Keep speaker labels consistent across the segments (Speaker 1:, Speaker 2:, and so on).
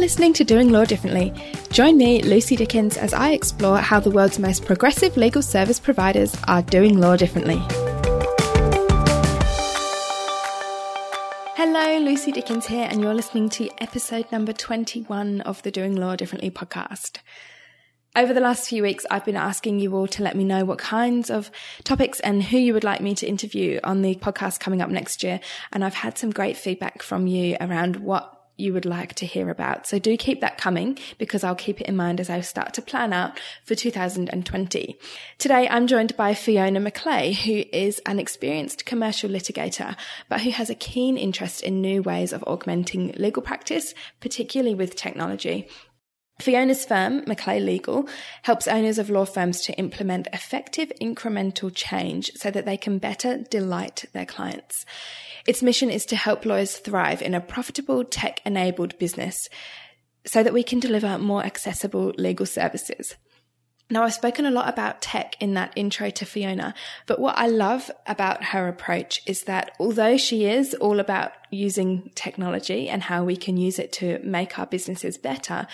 Speaker 1: listening to Doing Law Differently. Join me, Lucy Dickens, as I explore how the world's most progressive legal service providers are doing law differently. Hello, Lucy Dickens here, and you're listening to episode number 21 of the Doing Law Differently podcast. Over the last few weeks, I've been asking you all to let me know what kinds of topics and who you would like me to interview on the podcast coming up next year. And I've had some great feedback from you around what you would like to hear about. So do keep that coming because I'll keep it in mind as I start to plan out for 2020. Today I'm joined by Fiona McClay, who is an experienced commercial litigator, but who has a keen interest in new ways of augmenting legal practice, particularly with technology. Fiona's firm, McClay Legal, helps owners of law firms to implement effective incremental change so that they can better delight their clients. Its mission is to help lawyers thrive in a profitable tech enabled business so that we can deliver more accessible legal services. Now, I've spoken a lot about tech in that intro to Fiona, but what I love about her approach is that although she is all about using technology and how we can use it to make our businesses better,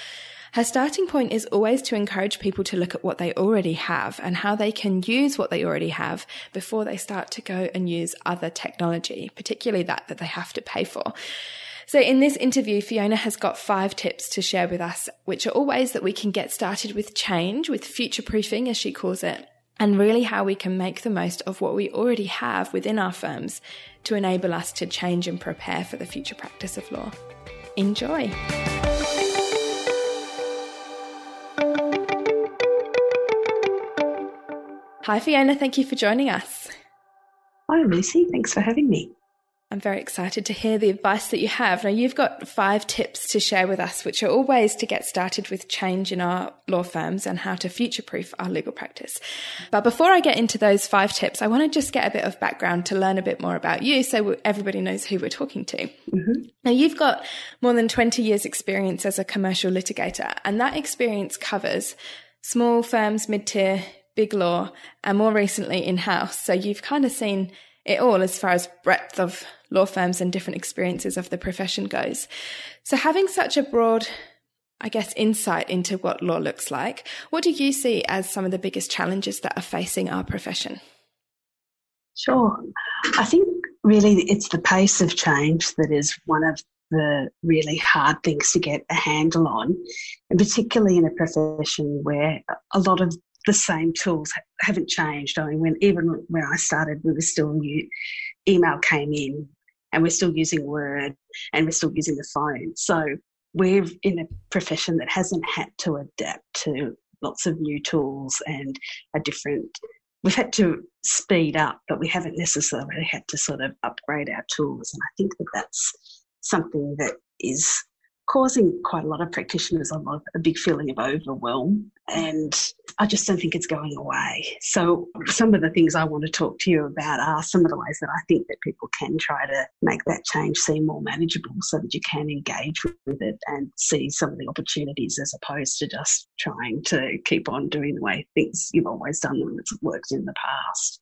Speaker 1: her starting point is always to encourage people to look at what they already have and how they can use what they already have before they start to go and use other technology, particularly that that they have to pay for. So in this interview, Fiona has got five tips to share with us, which are all ways that we can get started with change, with future proofing, as she calls it, and really how we can make the most of what we already have within our firms to enable us to change and prepare for the future practice of law. Enjoy. Hi, Fiona. Thank you for joining us.
Speaker 2: Hi, Lucy. Thanks for having me.
Speaker 1: I'm very excited to hear the advice that you have. Now, you've got five tips to share with us, which are all ways to get started with change in our law firms and how to future proof our legal practice. But before I get into those five tips, I want to just get a bit of background to learn a bit more about you so everybody knows who we're talking to. Mm-hmm. Now, you've got more than 20 years' experience as a commercial litigator, and that experience covers small firms, mid tier, big law, and more recently in house. So you've kind of seen it all as far as breadth of law firms and different experiences of the profession goes. So having such a broad I guess, insight into what law looks like. What do you see as some of the biggest challenges that are facing our profession?
Speaker 2: Sure. I think really it's the pace of change that is one of the really hard things to get a handle on, and particularly in a profession where a lot of the same tools haven't changed. I mean, when even when I started, we were still new. Email came in, and we're still using Word, and we're still using the phone. So we're in a profession that hasn't had to adapt to lots of new tools and a different. We've had to speed up, but we haven't necessarily had to sort of upgrade our tools. And I think that that's something that is causing quite a lot of practitioners a, lot, a big feeling of overwhelm. And I just don't think it's going away. So, some of the things I want to talk to you about are some of the ways that I think that people can try to make that change seem more manageable so that you can engage with it and see some of the opportunities as opposed to just trying to keep on doing the way things you've always done them that's worked in the past.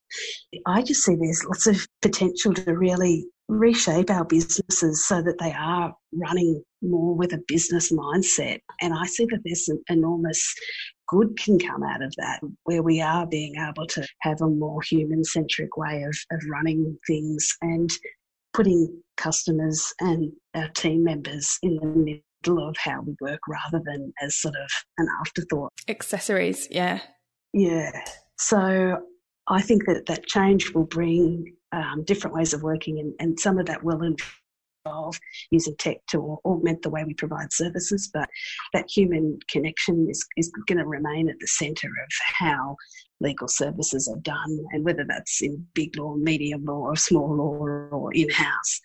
Speaker 2: I just see there's lots of potential to really reshape our businesses so that they are running more with a business mindset. And I see that there's an enormous good can come out of that, where we are being able to have a more human centric way of, of running things and putting customers and our team members in the middle of how we work rather than as sort of an afterthought.
Speaker 1: Accessories, yeah.
Speaker 2: Yeah. So I think that that change will bring um, different ways of working, and, and some of that will involve using tech to augment the way we provide services. But that human connection is, is going to remain at the centre of how legal services are done, and whether that's in big law, medium law, or small law, or in house.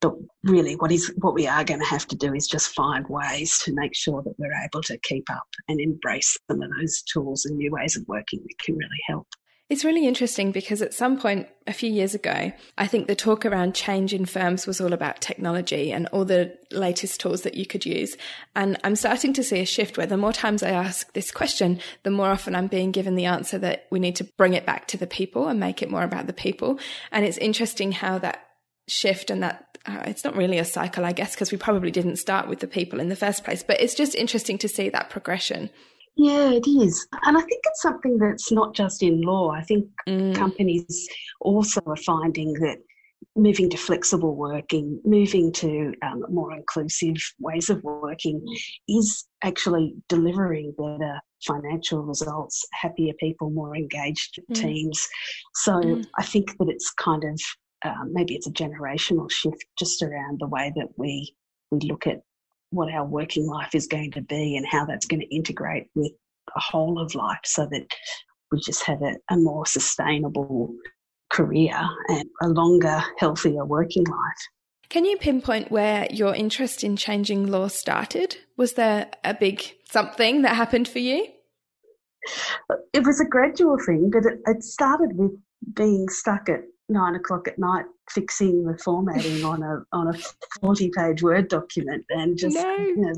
Speaker 2: But really, what is what we are going to have to do is just find ways to make sure that we're able to keep up and embrace some of those tools and new ways of working that can really help.
Speaker 1: It's really interesting because at some point a few years ago, I think the talk around change in firms was all about technology and all the latest tools that you could use. And I'm starting to see a shift where the more times I ask this question, the more often I'm being given the answer that we need to bring it back to the people and make it more about the people. And it's interesting how that shift and that uh, it's not really a cycle, I guess, because we probably didn't start with the people in the first place, but it's just interesting to see that progression.
Speaker 2: Yeah, it is. And I think it's something that's not just in law. I think mm. companies also are finding that moving to flexible working, moving to um, more inclusive ways of working is actually delivering better financial results, happier people, more engaged mm. teams. So mm. I think that it's kind of um, maybe it's a generational shift just around the way that we we look at what our working life is going to be and how that's going to integrate with the whole of life so that we just have a, a more sustainable career and a longer, healthier working life.
Speaker 1: Can you pinpoint where your interest in changing law started? Was there a big something that happened for you?
Speaker 2: It was a gradual thing, but it, it started with being stuck at nine o'clock at night fixing the formatting on a on a forty page Word document and just no. you know,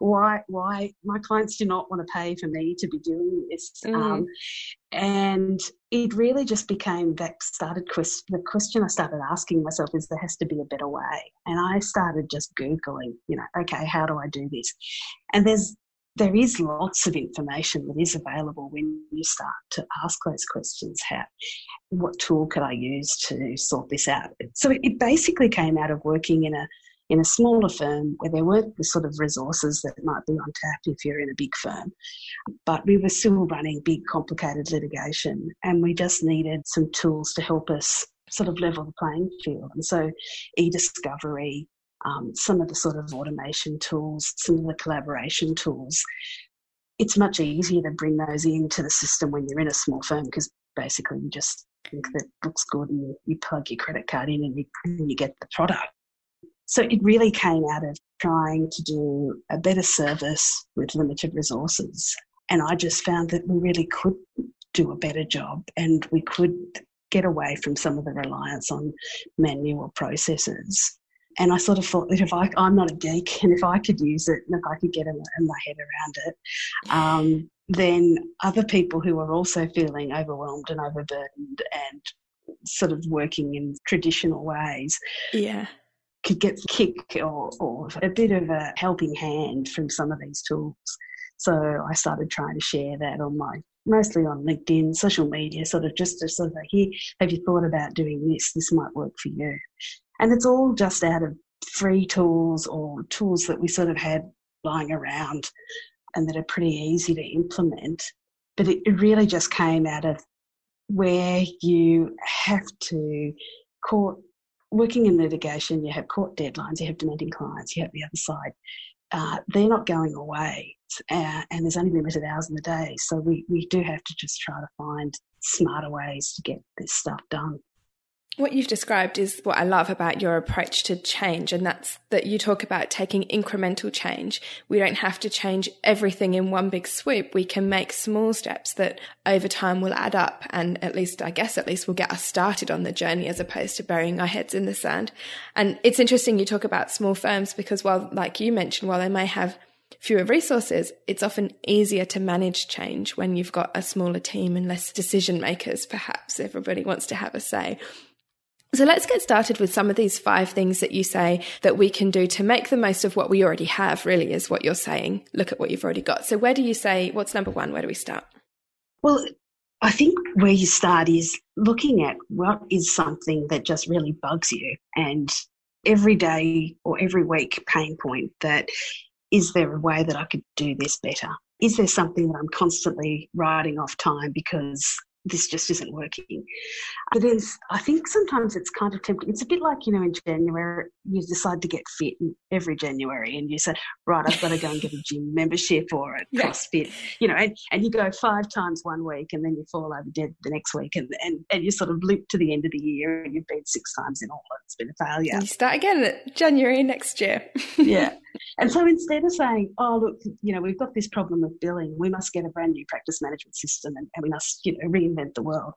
Speaker 2: why why my clients do not want to pay for me to be doing this. Mm. Um, and it really just became that started quest- the question I started asking myself is there has to be a better way. And I started just Googling, you know, okay, how do I do this? And there's there is lots of information that is available when you start to ask those questions. How, what tool could I use to sort this out? So it basically came out of working in a in a smaller firm where there weren't the sort of resources that might be on tap if you're in a big firm. But we were still running big, complicated litigation, and we just needed some tools to help us sort of level the playing field. And so, e discovery, um, some of the sort of automation tools, some of the collaboration tools. It's much easier to bring those into the system when you're in a small firm because basically you just think that looks good and you, plug your credit card in and you, and you get the product. So it really came out of trying to do a better service with limited resources. And I just found that we really could do a better job and we could get away from some of the reliance on manual processes and I sort of thought that if I, I'm not a geek, and if I could use it, and if I could get my head around it, um, then other people who are also feeling overwhelmed and overburdened and sort of working in traditional ways,
Speaker 1: yeah,
Speaker 2: could get kick or, or a bit of a helping hand from some of these tools. So I started trying to share that on my mostly on LinkedIn, social media, sort of just to sort of like, here, have you thought about doing this? This might work for you. And it's all just out of free tools or tools that we sort of had lying around and that are pretty easy to implement. But it, really just came out of where you have to court working in litigation, you have court deadlines, you have demanding clients, you have the other side. Uh, they're not going away, uh, and there's only limited hours in the day. So we, we do have to just try to find smarter ways to get this stuff done.
Speaker 1: What you've described is what I love about your approach to change, and that's that you talk about taking incremental change. We don't have to change everything in one big swoop. We can make small steps that over time will add up, and at least, I guess, at least will get us started on the journey as opposed to burying our heads in the sand. And it's interesting you talk about small firms because, while, like you mentioned, while they may have fewer resources, it's often easier to manage change when you've got a smaller team and less decision makers, perhaps. Everybody wants to have a say. So let's get started with some of these five things that you say that we can do to make the most of what we already have, really, is what you're saying. Look at what you've already got. So, where do you say, what's number one? Where do we start?
Speaker 2: Well, I think where you start is looking at what is something that just really bugs you and every day or every week pain point that is there a way that I could do this better? Is there something that I'm constantly writing off time because this just isn't working. But then I think sometimes it's kind of tempting. It's a bit like, you know, in January, you decide to get fit every January and you say, right, I've got to go and get a gym membership or a yeah. CrossFit, you know, and, and you go five times one week and then you fall over dead the next week and, and, and you sort of loop to the end of the year and you've been six times in all. and It's been a failure.
Speaker 1: And you start again at January next year.
Speaker 2: yeah. And so instead of saying, oh, look, you know, we've got this problem of billing, we must get a brand new practice management system and, and we must, you know, reinvent the world.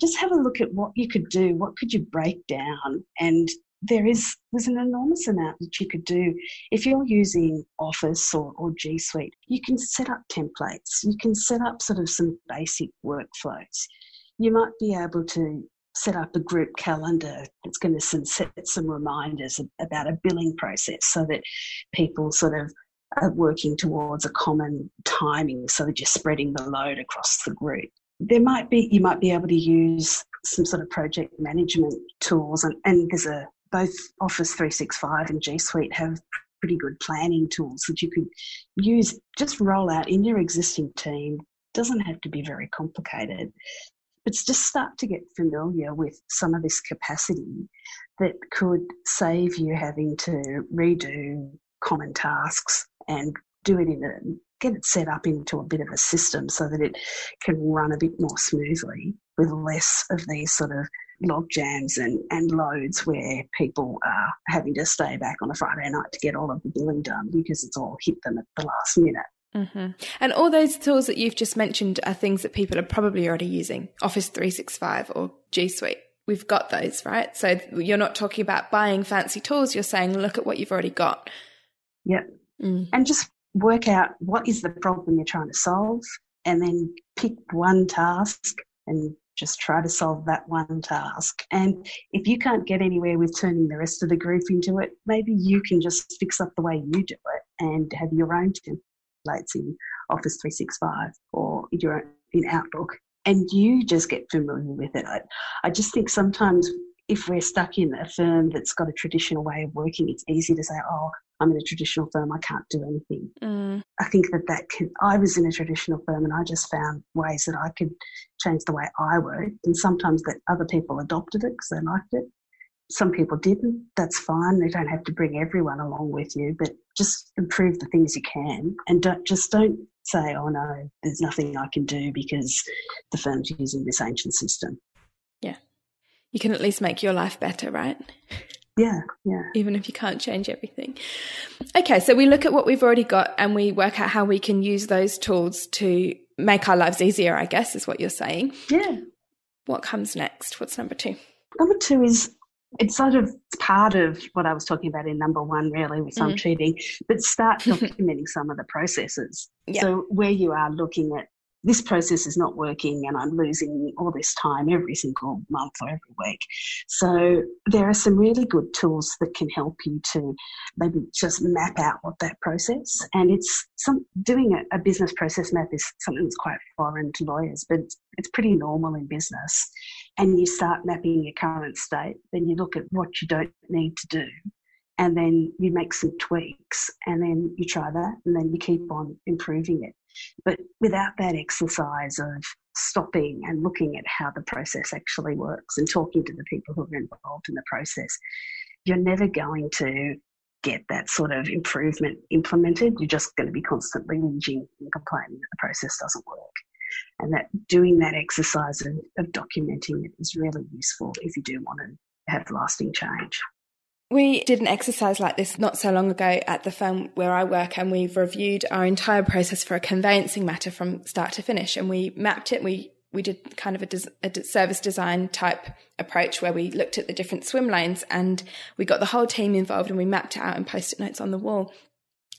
Speaker 2: Just have a look at what you could do, what could you break down, and there is there's an enormous amount that you could do. If you're using office or, or g suite you can set up templates. You can set up sort of some basic workflows. You might be able to set up a group calendar that's going to set some reminders about a billing process so that people sort of are working towards a common timing so that you're spreading the load across the group. There might be, you might be able to use some sort of project management tools, and, and there's a both Office 365 and G Suite have pretty good planning tools that you could use, just roll out in your existing team. Doesn't have to be very complicated. But just start to get familiar with some of this capacity that could save you having to redo common tasks and do it in a get it set up into a bit of a system so that it can run a bit more smoothly with less of these sort of log jams and, and loads where people are having to stay back on a Friday night to get all of the billing done because it's all hit them at the last minute.
Speaker 1: Mm-hmm. And all those tools that you've just mentioned are things that people are probably already using Office 365 or G Suite. We've got those, right? So you're not talking about buying fancy tools, you're saying, look at what you've already got.
Speaker 2: Yep. Mm. And just work out what is the problem you're trying to solve and then pick one task and just try to solve that one task. And if you can't get anywhere with turning the rest of the group into it, maybe you can just fix up the way you do it and have your own templates in Office 365 or your in Outlook. And you just get familiar with it. I, I just think sometimes if we're stuck in a firm that's got a traditional way of working, it's easy to say, oh, I'm in a traditional firm, I can't do anything. Mm. I think that that can, I was in a traditional firm and I just found ways that I could change the way I worked. And sometimes that other people adopted it because they liked it. Some people didn't. That's fine. They don't have to bring everyone along with you, but just improve the things you can and don't, just don't say, oh no, there's nothing I can do because the firm's using this ancient system.
Speaker 1: Yeah. You can at least make your life better, right?
Speaker 2: Yeah, yeah.
Speaker 1: Even if you can't change everything. Okay, so we look at what we've already got and we work out how we can use those tools to make our lives easier, I guess, is what you're saying.
Speaker 2: Yeah.
Speaker 1: What comes next? What's number two?
Speaker 2: Number two is it's sort of part of what I was talking about in number one, really, with some mm. treating, but start documenting some of the processes. Yeah. So, where you are looking at this process is not working and I'm losing all this time every single month or every week. So there are some really good tools that can help you to maybe just map out what that process and it's some doing a, a business process map is something that's quite foreign to lawyers, but it's, it's pretty normal in business. And you start mapping your current state, then you look at what you don't need to do and then you make some tweaks and then you try that and then you keep on improving it but without that exercise of stopping and looking at how the process actually works and talking to the people who are involved in the process, you're never going to get that sort of improvement implemented. You're just going to be constantly whinging and complaining that the process doesn't work. And that doing that exercise of, of documenting it is really useful if you do want to have lasting change.
Speaker 1: We did an exercise like this not so long ago at the firm where I work, and we've reviewed our entire process for a conveyancing matter from start to finish. And we mapped it. We we did kind of a, des- a service design type approach where we looked at the different swim lanes and we got the whole team involved and we mapped it out and post-it notes on the wall.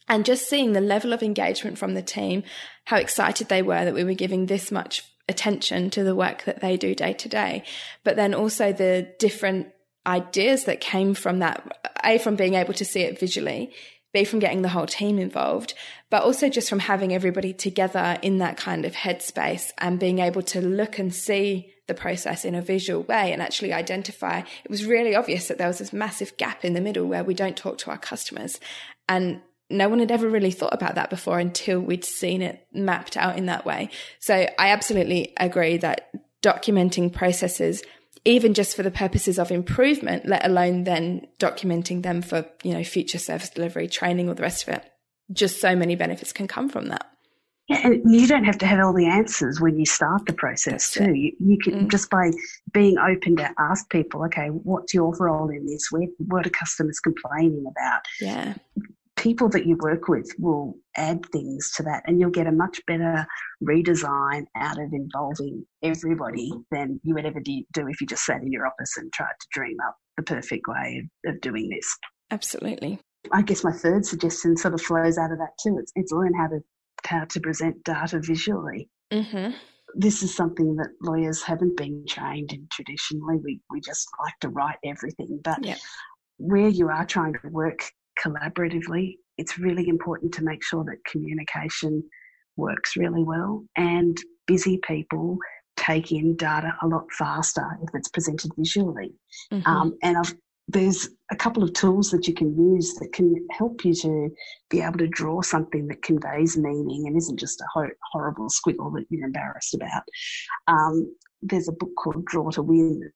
Speaker 1: And just seeing the level of engagement from the team, how excited they were that we were giving this much attention to the work that they do day to day, but then also the different ideas that came from that, A, from being able to see it visually, B, from getting the whole team involved, but also just from having everybody together in that kind of headspace and being able to look and see the process in a visual way and actually identify. It was really obvious that there was this massive gap in the middle where we don't talk to our customers. And no one had ever really thought about that before until we'd seen it mapped out in that way. So I absolutely agree that documenting processes even just for the purposes of improvement, let alone then documenting them for, you know, future service delivery, training, or the rest of it. Just so many benefits can come from that.
Speaker 2: Yeah, and you don't have to have all the answers when you start the process That's too. You, you, can mm. just by being open to ask people, okay, what's your role in this? Where, what are customers complaining about?
Speaker 1: Yeah
Speaker 2: people that you work with will add things to that and you'll get a much better redesign out of involving everybody than you would ever do if you just sat in your office and tried to dream up the perfect way of, of doing this.
Speaker 1: Absolutely.
Speaker 2: I guess my third suggestion sort of flows out of that too. It's, it's learn how to how to present data visually. Mm-hmm. this is something that lawyers haven't been trained in traditionally. We, we just like to write everything. But
Speaker 1: yeah.
Speaker 2: where you are trying to work collaboratively, it's really important to make sure that communication works really well and busy people take in data a lot faster if it's presented visually.
Speaker 1: Mm-hmm.
Speaker 2: Um, and I've there's a couple of tools that you can use that can help you to be able to draw something that conveys meaning and isn't just a ho- horrible squiggle that you're embarrassed about. Um, there's a book called Draw to Win that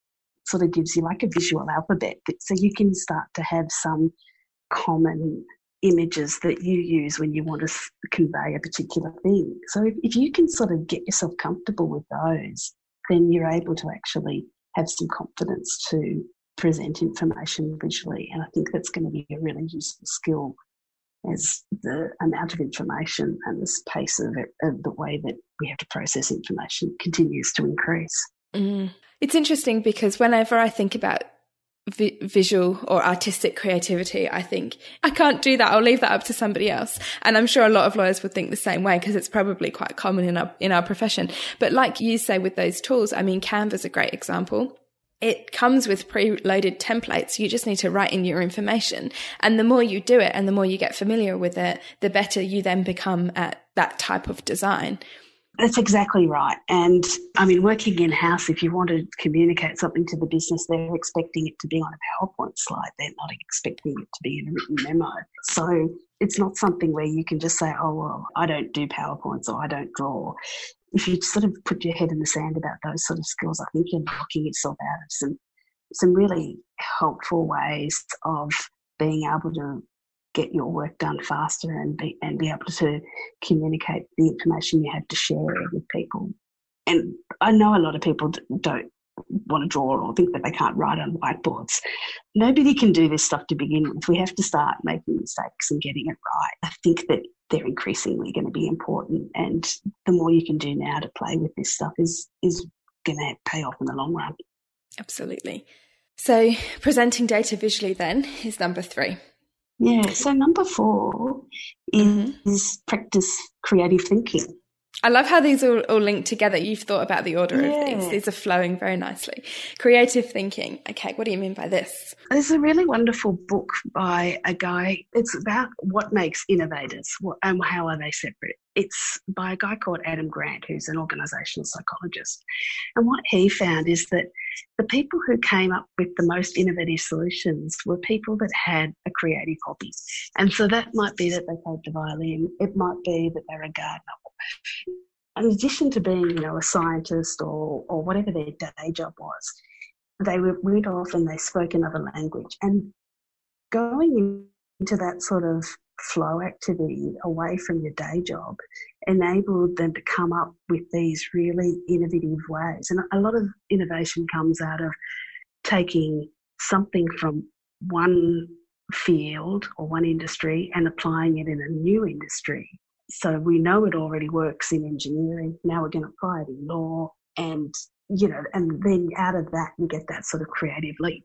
Speaker 2: sort of gives you like a visual alphabet that, so you can start to have some common images that you use when you want to convey a particular thing. So if, if you can sort of get yourself comfortable with those, then you're able to actually have some confidence to present information visually. And I think that's going to be a really useful skill as the amount of information and the pace of, it, of the way that we have to process information continues to increase.
Speaker 1: Mm. It's interesting because whenever I think about vi- visual or artistic creativity, I think I can't do that. I'll leave that up to somebody else. And I'm sure a lot of lawyers would think the same way because it's probably quite common in our in our profession. But like you say with those tools, I mean, Canva's a great example it comes with pre-loaded templates. You just need to write in your information. And the more you do it and the more you get familiar with it, the better you then become at that type of design.
Speaker 2: That's exactly right. And I mean, working in house, if you want to communicate something to the business, they're expecting it to be on a PowerPoint slide. They're not expecting it to be in a written memo. So it's not something where you can just say, oh, well, I don't do PowerPoints or I don't draw if you sort of put your head in the sand about those sort of skills, I think you're knocking yourself out of some some really helpful ways of being able to get your work done faster and be and be able to communicate the information you have to share with people. And I know a lot of people don't want to draw or think that they can't write on whiteboards. Nobody can do this stuff to begin with. We have to start making mistakes and getting it right. I think that they're increasingly going to be important, and the more you can do now to play with this stuff is is going to pay off in the long run.
Speaker 1: Absolutely. So, presenting data visually then is number three.
Speaker 2: Yeah. So number four is, mm-hmm. practice creative thinking.
Speaker 1: I love how these all, all link together. You've thought about the order yeah. of these. These are flowing very nicely. Creative thinking. Okay, what do you mean by this?
Speaker 2: There's a really wonderful book by a guy. It's about what makes innovators what, and how are they separate. It's by a guy called Adam Grant, who's an organizational psychologist. And what he found is that the people who came up with the most innovative solutions were people that had a creative hobby. And so that might be that they played the violin, it might be that they're a gardener in addition to being, you know, a scientist or, or whatever their day job was, they went off and they spoke another language. And going into that sort of flow activity away from your day job enabled them to come up with these really innovative ways. And a lot of innovation comes out of taking something from one field or one industry and applying it in a new industry so we know it already works in engineering. Now we're going to apply it in law, and you know, and then out of that you get that sort of creative leap.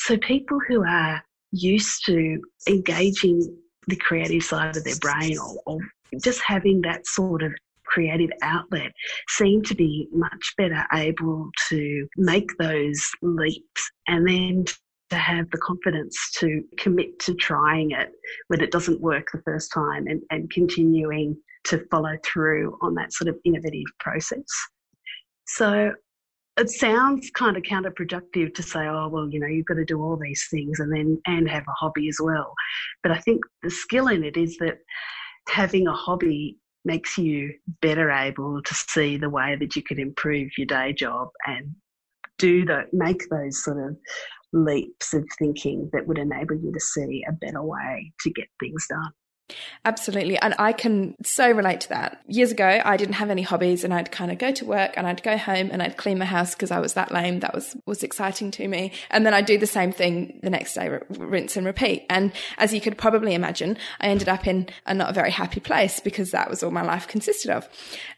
Speaker 2: So people who are used to engaging the creative side of their brain or, or just having that sort of creative outlet seem to be much better able to make those leaps and then to have the confidence to commit to trying it when it doesn't work the first time and, and continuing to follow through on that sort of innovative process. So it sounds kind of counterproductive to say, oh, well, you know, you've got to do all these things and then and have a hobby as well. But I think the skill in it is that having a hobby makes you better able to see the way that you can improve your day job and do that, make those sort of leaps of thinking that would enable you to see a better way to get things done.
Speaker 1: Absolutely. And I can so relate to that. Years ago, I didn't have any hobbies and I'd kind of go to work and I'd go home and I'd clean my house because I was that lame. That was, was exciting to me. And then I'd do the same thing the next day, rinse and repeat. And as you could probably imagine, I ended up in a not very happy place because that was all my life consisted of.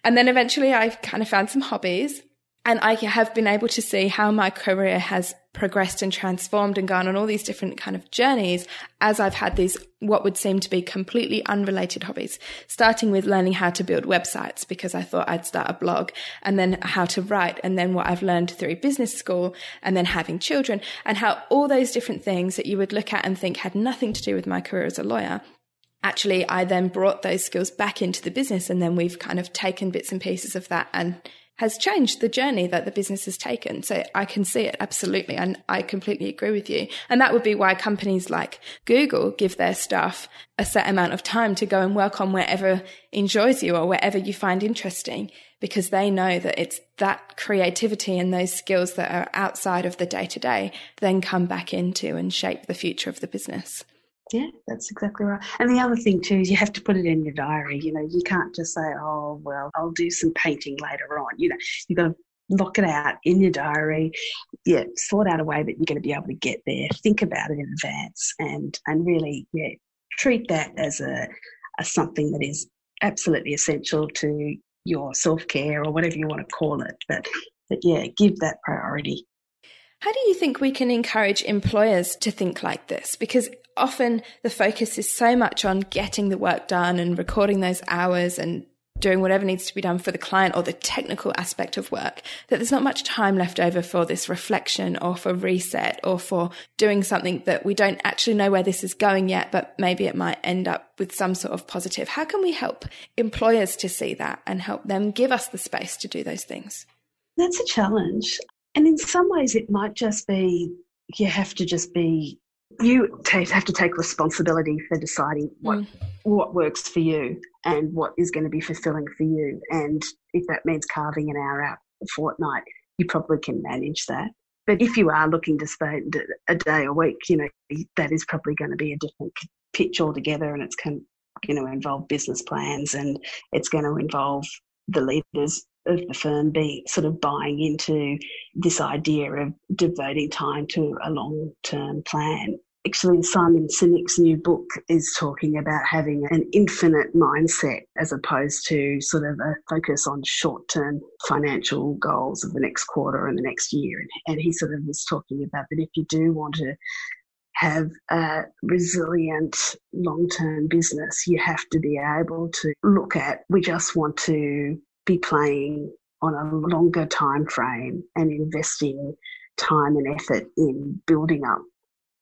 Speaker 1: And then eventually I kind of found some hobbies And I have been able to see how my career has progressed and transformed and gone on all these different kind of journeys as I've had these what would seem to be completely unrelated hobbies, starting with learning how to build websites because I thought I'd start a blog and then how to write and then what I've learned through business school and then having children and how all those different things that you would look at and think had nothing to do with my career as a lawyer. Actually I then brought those skills back into the business and then we've kind of taken bits and pieces of that and has changed the journey that the business has taken. So I can see it absolutely. And I completely agree with you. And that would be why companies like Google give their staff a set amount of time to go and work on wherever enjoys you or wherever you find interesting, because they know that it's that creativity and those skills that are outside of the day to day then come back into and shape the future of the business.
Speaker 2: Yeah, that's exactly right. And the other thing too is you have to put it in your diary. You know, you can't just say, "Oh, well, I'll do some painting later on." You know, you've got to lock it out in your diary. Yeah, sort out a way that you're going to be able to get there. Think about it in advance, and and really, yeah, treat that as a, a something that is absolutely essential to your self care or whatever you want to call it. But but yeah, give that priority.
Speaker 1: How do you think we can encourage employers to think like this? Because often the focus is so much on getting the work done and recording those hours and doing whatever needs to be done for the client or the technical aspect of work that there's not much time left over for this reflection or for reset or for doing something that we don't actually know where this is going yet, but maybe it might end up with some sort of positive. How can we help employers to see that and help them give us the space to do those things?
Speaker 2: That's a challenge. And in some ways, it might just be you have to just be you have to take responsibility for deciding what mm. what works for you and what is going to be fulfilling for you. And if that means carving an hour out a fortnight, you probably can manage that. But if you are looking to spend a day a week, you know that is probably going to be a different pitch altogether, and it's going to involve business plans and it's going to involve the leaders of the firm be sort of buying into this idea of devoting time to a long term plan. Actually, Simon Sinek's new book is talking about having an infinite mindset as opposed to sort of a focus on short term financial goals of the next quarter and the next year. And he sort of was talking about that if you do want to have a resilient long term business, you have to be able to look at, we just want to be playing on a longer time frame and investing time and effort in building up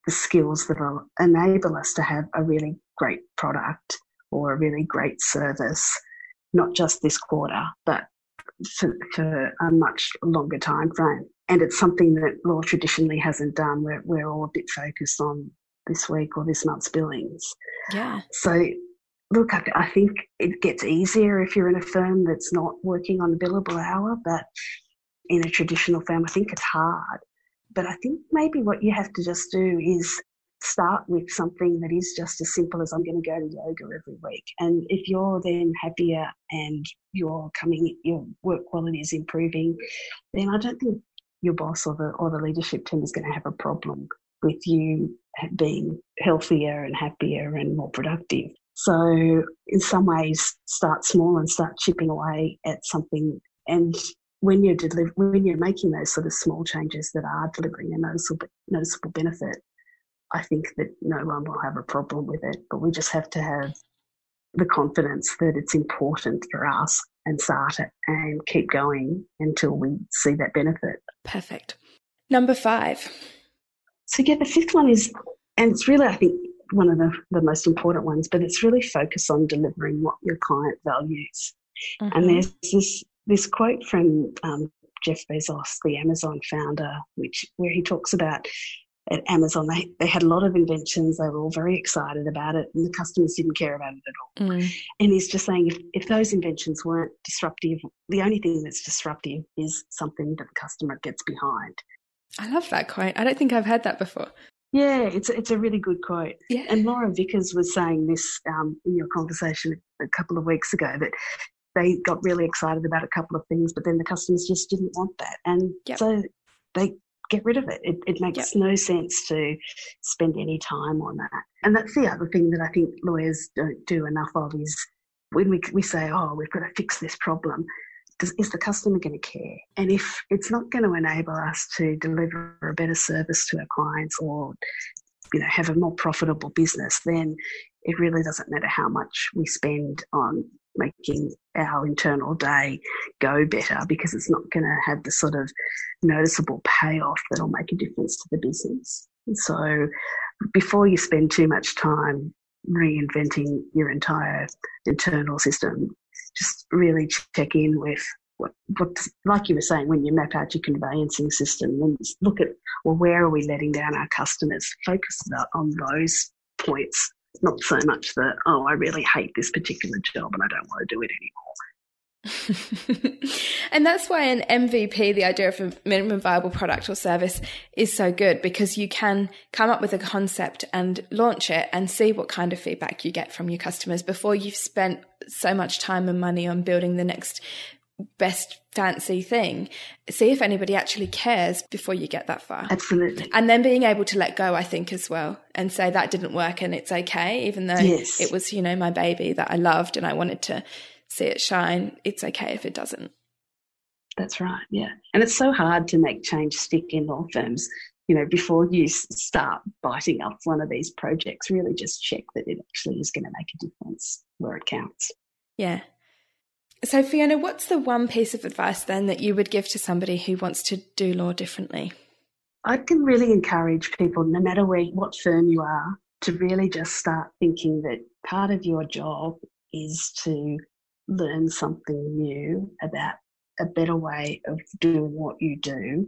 Speaker 2: the skills that will enable us to have a really great product or a really great service, not just this quarter, but for, for a much longer time frame. And it's something that law traditionally hasn't done. We're, we're all a bit focused on this week or this month's billings.
Speaker 1: Yeah.
Speaker 2: So look, I, I, think it gets easier if you're in a firm that's not working on a billable hour, but in a traditional firm, I think it's hard. But I think maybe what you have to just do is start with something that is just as simple as I'm going to go to yoga every week. And if you're then happier and you're coming, your work quality is improving, then I don't think your boss or the or the leadership team is going to have a problem with you being healthier and happier and more productive. So, in some ways, start small and start chipping away at something. And when you're deliver- when you're making those sort of small changes that are delivering a noticeable noticeable benefit, I think that no one will have a problem with it. But we just have to have the confidence that it's important for us and start it and keep going until we see that benefit.
Speaker 1: Perfect. Number five.
Speaker 2: So yeah, the fifth one is, and it's really I think one of the, the most important ones, but it's really focused on delivering what your client values. Mm-hmm. And there's this this quote from um, Jeff Bezos, the Amazon founder, which where he talks about at Amazon they, they had a lot of inventions. They were all very excited about it, and the customers didn't care about it at all. Mm. And he's just saying if, if those inventions weren't disruptive, the only thing that's disruptive is something that the customer gets behind.
Speaker 1: I love that quote. I don't think I've heard that before.
Speaker 2: Yeah, it's it's a really good quote.
Speaker 1: Yeah.
Speaker 2: And Laura Vickers was saying this um, in your conversation a couple of weeks ago that they got really excited about a couple of things, but then the customers just didn't want that, and yep. so they get rid of it. It, it makes yep. no sense to spend any time on that. And that's the other thing that I think lawyers don't do enough of is when we we say, "Oh, we've got to fix this problem." Is the customer going to care? And if it's not going to enable us to deliver a better service to our clients or you know have a more profitable business, then it really doesn't matter how much we spend on making our internal day go better because it's not going to have the sort of noticeable payoff that'll make a difference to the business. And so before you spend too much time reinventing your entire internal system, just really check in with what, what, like you were saying, when you map out your conveyancing system and look at, well, where are we letting down our customers? Focus on those points, not so much that, oh, I really hate this particular job and I don't want to do it anymore.
Speaker 1: and that's why an MVP, the idea of a minimum viable product or service, is so good because you can come up with a concept and launch it and see what kind of feedback you get from your customers before you've spent so much time and money on building the next best fancy thing. See if anybody actually cares before you get that far.
Speaker 2: Absolutely.
Speaker 1: And then being able to let go, I think, as well, and say that didn't work and it's okay, even though yes. it was, you know, my baby that I loved and I wanted to see it shine. It's okay if it doesn't.
Speaker 2: That's right. Yeah. And it's so hard to make change stick in law firms. You know, before you start biting off one of these projects, really just check that it actually is going to make a difference where it counts.
Speaker 1: Yeah. So, Fiona, what's the one piece of advice then that you would give to somebody who wants to do law differently?
Speaker 2: I can really encourage people, no matter where what firm you are, to really just start thinking that part of your job is to learn something new about a better way of doing what you do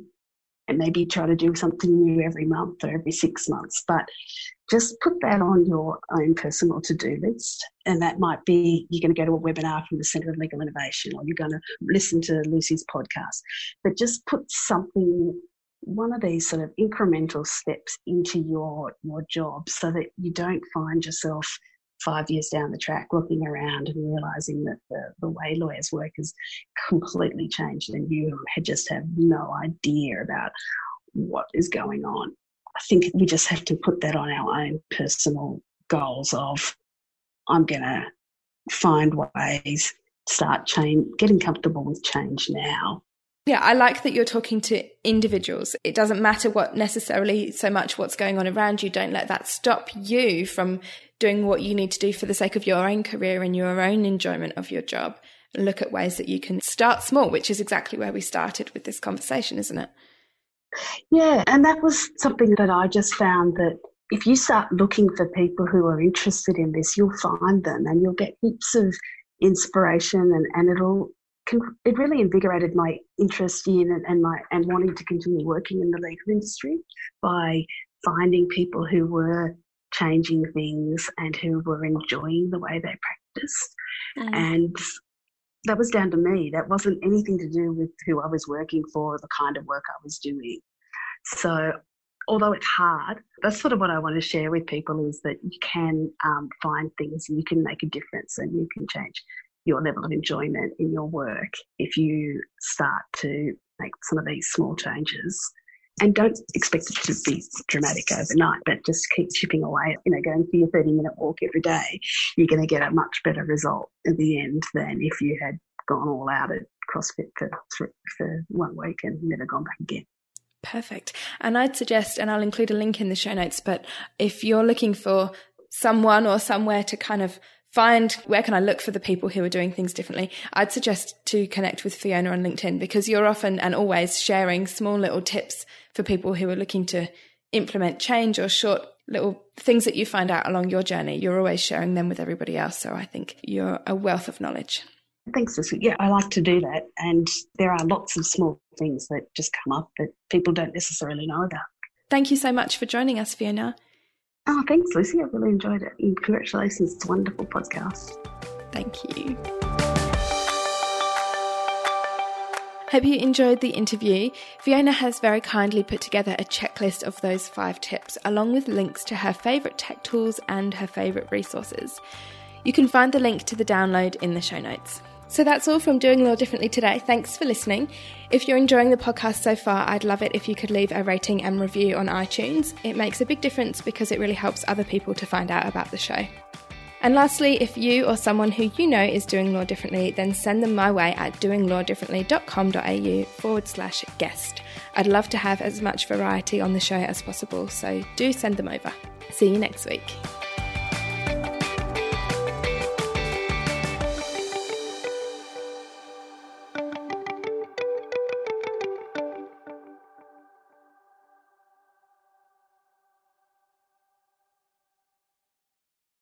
Speaker 2: and maybe try to do something new every month or every six months. But just put that on your own personal to do list. And that might be you're going to go to a webinar from the Centre of Legal Innovation or you're going to listen to Lucy's podcast. But just put something, one of these sort of incremental steps into your, your job so that you don't find yourself five years down the track looking around and realizing that the, the way lawyers work has completely changed and you just have no idea about what is going on. I think we just have to put that on our own personal goals of I'm going to find ways, start change, getting comfortable with change now.
Speaker 1: Yeah, I like that you're talking to individuals. It doesn't matter what necessarily so much what's going on around you. Don't let that stop you from doing what you need to do for the sake of your own career and your own enjoyment of your job. Look at ways that you can start small, which is exactly where we started with this conversation, isn't it?
Speaker 2: Yeah, and that was something that I just found that if you start looking for people who are interested in this, you'll find them and you'll get heaps of inspiration and, and it'll it really invigorated my interest in and, and my and wanting to continue working in the legal industry by finding people who were changing things and who were enjoying the way they practiced. Mm. And that was down to me. That wasn't anything to do with who I was working for or the kind of work I was doing. So, although it's hard, that's sort of what I want to share with people is that you can um, find things and you can make a difference and you can change your level of enjoyment in your work if you start to make some of these small changes and don't expect it to be dramatic overnight, but just keep chipping away. You know, going for your 30 minute walk every day, you're going to get a much better result at the end than if you had gone all out at CrossFit for, for one week and never gone back again.
Speaker 1: Perfect. And I'd suggest, and I'll include a link in the show notes, but if you're looking for someone or somewhere to kind of find where can I look for the people who are doing things differently, I'd suggest to connect with Fiona on LinkedIn because you're often and always sharing small little tips for people who are looking to implement change or short little things that you find out along your journey. You're always sharing them with everybody else. So I think you're a wealth of knowledge.
Speaker 2: Thanks, Lucy. Yeah, I like to do that. And there are lots of small things that just come up that people don't necessarily know about.
Speaker 1: Thank you so much for joining us, Fiona.
Speaker 2: Oh, thanks, Lucy. I really enjoyed it. And congratulations. It's a wonderful podcast.
Speaker 1: Thank you. Hope you enjoyed the interview. Fiona has very kindly put together a checklist of those five tips, along with links to her favourite tech tools and her favourite resources. You can find the link to the download in the show notes. So that's all from Doing Law Differently today. Thanks for listening. If you're enjoying the podcast so far, I'd love it if you could leave a rating and review on iTunes. It makes a big difference because it really helps other people to find out about the show. And lastly, if you or someone who you know is doing law differently, then send them my way at doinglawdifferently.com.au forward slash guest. I'd love to have as much variety on the show as possible, so do send them over. See you next week.